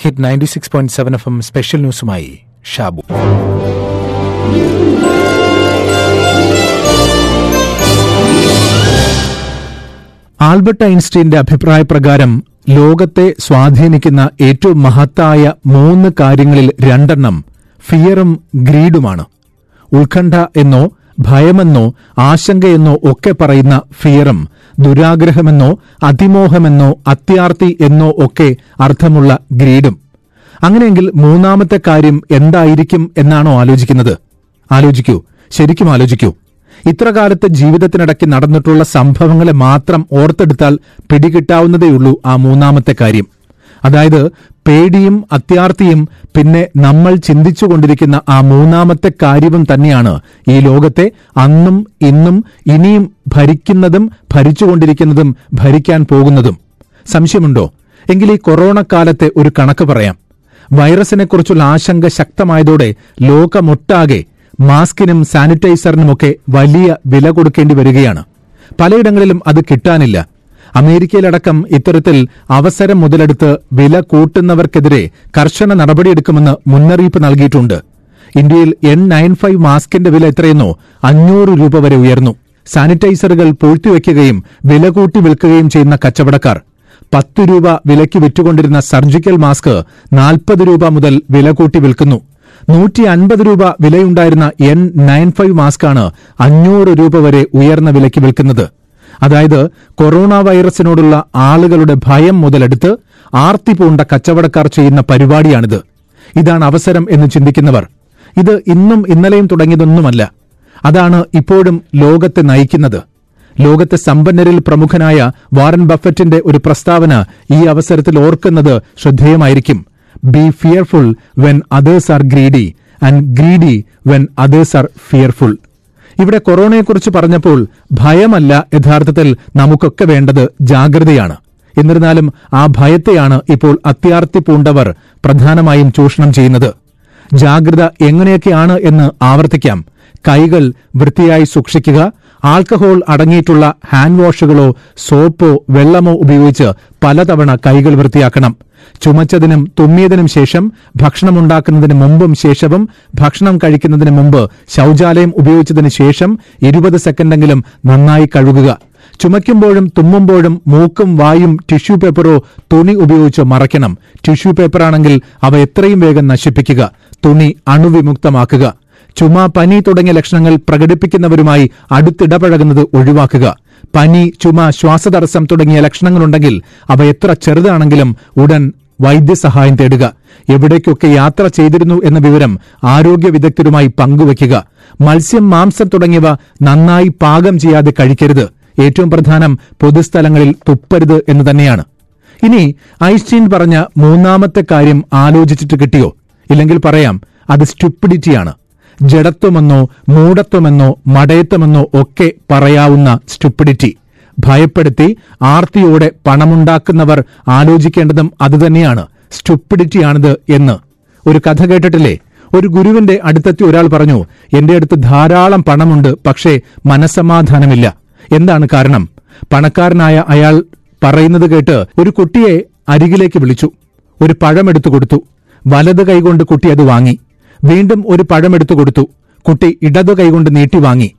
Hit ninety six point seven F M special ന്യൂസുമായി Shabu. Albert ഐൻസ്റ്റീന്റെ അഭിപ്രായ പ്രകാരം ലോകത്തെ സ്വാധീനിക്കുന്ന ഏറ്റവും മഹത്തായ മൂന്ന് കാര്യങ്ങളിൽ രണ്ടെണ്ണം ഫിയറും ഗ്രീഡുമാണ്. ഉത്കണ്ഠ എന്നോ ഭയമെന്നോ ആശങ്കയെന്നോ ഒക്കെ പറയുന്ന ഫിയറും ദുരാഗ്രഹമെന്നോ അതിമോഹമെന്നോ അത്യാർത്തി എന്നോ ഒക്കെ അർത്ഥമുള്ള ഗ്രീഡും. അങ്ങനെയെങ്കിൽ മൂന്നാമത്തെ കാര്യം എന്തായിരിക്കും എന്നാണോ ആലോചിക്കുന്നത്? ആലോചിക്കൂ ശരിക്കും ആലോചിക്കൂ. ഇത്രകാലത്ത് ജീവിതത്തിനിടയ്ക്ക് നടന്നിട്ടുള്ള സംഭവങ്ങളെ മാത്രം ഓർത്തെടുത്താൽ പിടികിട്ടാവുന്നതേയുള്ളൂ ആ മൂന്നാമത്തെ കാര്യം. അതായത് പേടിയും അത്യാർത്തിയും പിന്നെ നമ്മൾ ചിന്തിച്ചുകൊണ്ടിരിക്കുന്ന ആ മൂന്നാമത്തെ കാര്യവും തന്നെയാണ് ഈ ലോകത്തെ അന്നും ഇന്നും ഇനിയും ഭരിക്കുന്നതും ഭരിച്ചുകൊണ്ടിരിക്കുന്നതും ഭരിക്കാൻ പോകുന്നതും. സംശയമുണ്ടോ? എങ്കിൽ ഈ കൊറോണ കാലത്തെ ഒരു കണക്ക് പറയാം. വൈറസിനെക്കുറിച്ചുള്ള ആശങ്ക ശക്തമായതോടെ ലോകമൊട്ടാകെ മാസ്കിനും സാനിറ്റൈസറിനുമൊക്കെ വലിയ വില കൊടുക്കേണ്ടി വരികയാണ്. പലയിടങ്ങളിലും അത് കിട്ടാനില്ല. അമേരിക്കയിലടക്കം ഇത്തരത്തിൽ അവസരം മുതലെടുത്ത് വില കൂട്ടുന്നവർക്കെതിരെ കർശന നടപടിയെടുക്കുമെന്ന് മുന്നറിയിപ്പ് നൽകിയിട്ടുണ്ട്. ഇന്ത്യയിൽ എൻ നയൻ ഫൈവ് മാസ്കിന്റെ വില എത്രയെന്നോ അഞ്ഞൂറ് രൂപ വരെ ഉയർന്നു. സാനിറ്റൈസറുകൾ പൂഴ്ത്തിവെക്കുകയും വില കൂട്ടി വിൽക്കുകയും ചെയ്യുന്ന കച്ചവടക്കാർ. പത്ത് രൂപ വിലയ്ക്ക് വിറ്റുകൊണ്ടിരുന്ന സർജിക്കൽ മാസ്ക് നാൽപ്പത് രൂപ മുതൽ വില കൂട്ടി വിൽക്കുന്നു. നൂറ്റി അൻപത് രൂപ വിലയുണ്ടായിരുന്ന എൻ നയൻ ഫൈവ് മാസ്കാണ് അഞ്ഞൂറ് രൂപ വരെ ഉയർന്ന വിലയ്ക്ക് വിൽക്കുന്നത്. അതായത് കൊറോണ വൈറസിനോടുള്ള ആളുകളുടെ ഭയം മുതലെടുത്ത് ആർത്തി പൂണ്ട കച്ചവടക്കാർ ചെയ്യുന്ന പരിപാടിയാണിത്. ഇതാണ് അവസരം എന്ന് ചിന്തിക്കുന്നവർ. ഇത് ഇന്നും ഇന്നലെയും തുടങ്ങിയതൊന്നുമല്ല. അതാണ് ഇപ്പോഴും ലോകത്തെ നയിക്കുന്നത്. ലോകത്തെ സമ്പന്നരിൽ പ്രമുഖനായ വാറൻ ബഫറ്റിന്റെ ഒരു പ്രസ്താവന ഈ അവസരത്തിൽ ഓർക്കുന്നത് ശ്രദ്ധേയമായിരിക്കും. Be fearful when others are greedy and greedy when others are fearful ഇവിടെ കൊറോണയെക്കുറിച്ച് പറഞ്ഞപ്പോൾ ഭയമല്ല യഥാർത്ഥത്തിൽ നമുക്കൊക്കെ വേണ്ടത് ജാഗ്രതയാണ്. എന്നിരുന്നാലും ആ ഭയത്തെയാണ് ഇപ്പോൾ അത്യാർത്തി പൂണ്ടവർ പ്രധാനമായും ചൂഷണം ചെയ്യുന്നത്. ജാഗ്രത എങ്ങനെയൊക്കെയാണ് എന്ന് ആവർത്തിക്കാം. കൈകൾ വൃത്തിയായി സൂക്ഷിക്കുക ആൽക്കഹോൾ അടങ്ങിയിട്ടുള്ള ഹാൻഡ് വാഷുകളോ സോപ്പോ വെള്ളമോ ഉപയോഗിച്ച് പലതവണ കൈകൾ വൃത്തിയാക്കണം. ചുമച്ചതിനും തുമ്മിയതിനും ശേഷം ഭക്ഷണമുണ്ടാക്കുന്നതിന് മുമ്പും ശേഷവും ഭക്ഷണം കഴിക്കുന്നതിന് മുമ്പ് ശൌചാലയം ഉപയോഗിച്ചതിന് ശേഷം ഇരുപത് സെക്കൻഡെങ്കിലും നന്നായി കഴുകുക. ചുമയ്ക്കുമ്പോഴും തുമ്മുമ്പോഴും മൂക്കും വായും ടിഷ്യൂ പേപ്പറോ തുണി ഉപയോഗിച്ച് മറയ്ക്കണം. ടിഷ്യൂ പേപ്പറാണെങ്കിൽ അവ എത്രയും വേഗം നശിപ്പിക്കുക. തുണി അണുവിമുക്തമാക്കുക. ചുമ പനി തുടങ്ങിയ ലക്ഷണങ്ങൾ പ്രകടിപ്പിക്കുന്നവരുമായി അടുത്തിടപഴകുന്നത് ഒഴിവാക്കുക. പനി ചുമ ശ്വാസതടസ്സം തുടങ്ങിയ ലക്ഷണങ്ങളുണ്ടെങ്കിൽ അവ എത്ര ചെറുതാണെങ്കിലും ഉടൻ വൈദ്യസഹായം തേടുക. എവിടേക്കൊക്കെ യാത്ര ചെയ്തിരുന്നു എന്ന വിവരം ആരോഗ്യ വിദഗ്ധരുമായി പങ്കുവയ്ക്കുക. മത്സ്യം മാംസം തുടങ്ങിയവ നന്നായി പാകം ചെയ്യാതെ കഴിക്കരുത്. ഏറ്റവും പ്രധാനം പൊതുസ്ഥലങ്ങളിൽ തുപ്പരുത് എന്ന് തന്നെയാണ്. ഇനി ഐസ്റ്റീൻ പറഞ്ഞ മൂന്നാമത്തെ കാര്യം ആലോചിച്ചിട്ട് കിട്ടിയോ? ഇല്ലെങ്കിൽ പറയാം അത് സ്റ്റുപ്പിഡിറ്റിയാണ്. ജഡത്വമെന്നോ മൂടത്വമെന്നോ മടയത്വമെന്നോ ഒക്കെ പറയാവുന്ന സ്റ്റുപ്പിഡിറ്റി. ഭയപ്പെടുത്തി ആർത്തിയോടെ പണമുണ്ടാക്കുന്നവർ ആലോചിക്കേണ്ടതും അതുതന്നെയാണ്. സ്റ്റുപ്പിഡിറ്റിയാണിത് എന്ന്. ഒരു കഥ കേട്ടിട്ടില്ലേ? ഒരു ഗുരുവിന്റെ അടുത്തെത്തി ഒരാൾ പറഞ്ഞു എന്റെ അടുത്ത് ധാരാളം പണമുണ്ട് പക്ഷേ മനസമാധാനമില്ല എന്താണ് കാരണം? പണക്കാരനായ അയാൾ പറയുന്നത് കേട്ട് ഒരു കുട്ടിയെ അരികിലേക്ക് വിളിച്ചു. ഒരു പഴമെടുത്തു കൊടുത്തു. വലത് കൈകൊണ്ട് കുട്ടി അത് വാങ്ങി. വീണ്ടും ഒരു പഴമെടുത്തു കൊടുത്തു. കുട്ടി ഇടതു കൈകൊണ്ട് നീട്ടി വാങ്ങി.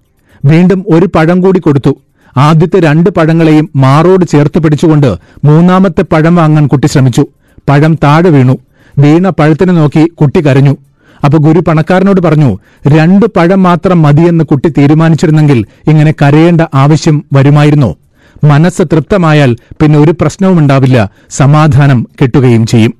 വീണ്ടും ഒരു പഴം കൂടി കൊടുത്തു. ആദ്യത്തെ രണ്ട് പഴങ്ങളെയും മാറോട് ചേർത്ത് പിടിച്ചുകൊണ്ട് മൂന്നാമത്തെ പഴം വാങ്ങാൻ കുട്ടി ശ്രമിച്ചു. പഴം താഴെ വീണു. വീണ പഴത്തിനെ നോക്കി കുട്ടി കരഞ്ഞു. അപ്പൊ ഗുരു പണക്കാരനോട് പറഞ്ഞു രണ്ട് പഴം മാത്രം മതിയെന്ന് കുട്ടി തീരുമാനിച്ചിരുന്നെങ്കിൽ ഇങ്ങനെ കരയേണ്ട ആവശ്യം വരുമായിരുന്നോ. മനസ്സ് തൃപ്തമായാൽ പിന്നെ ഒരു പ്രശ്നവും ഉണ്ടാവില്ല. സമാധാനം കിട്ടുകയും ചെയ്യും.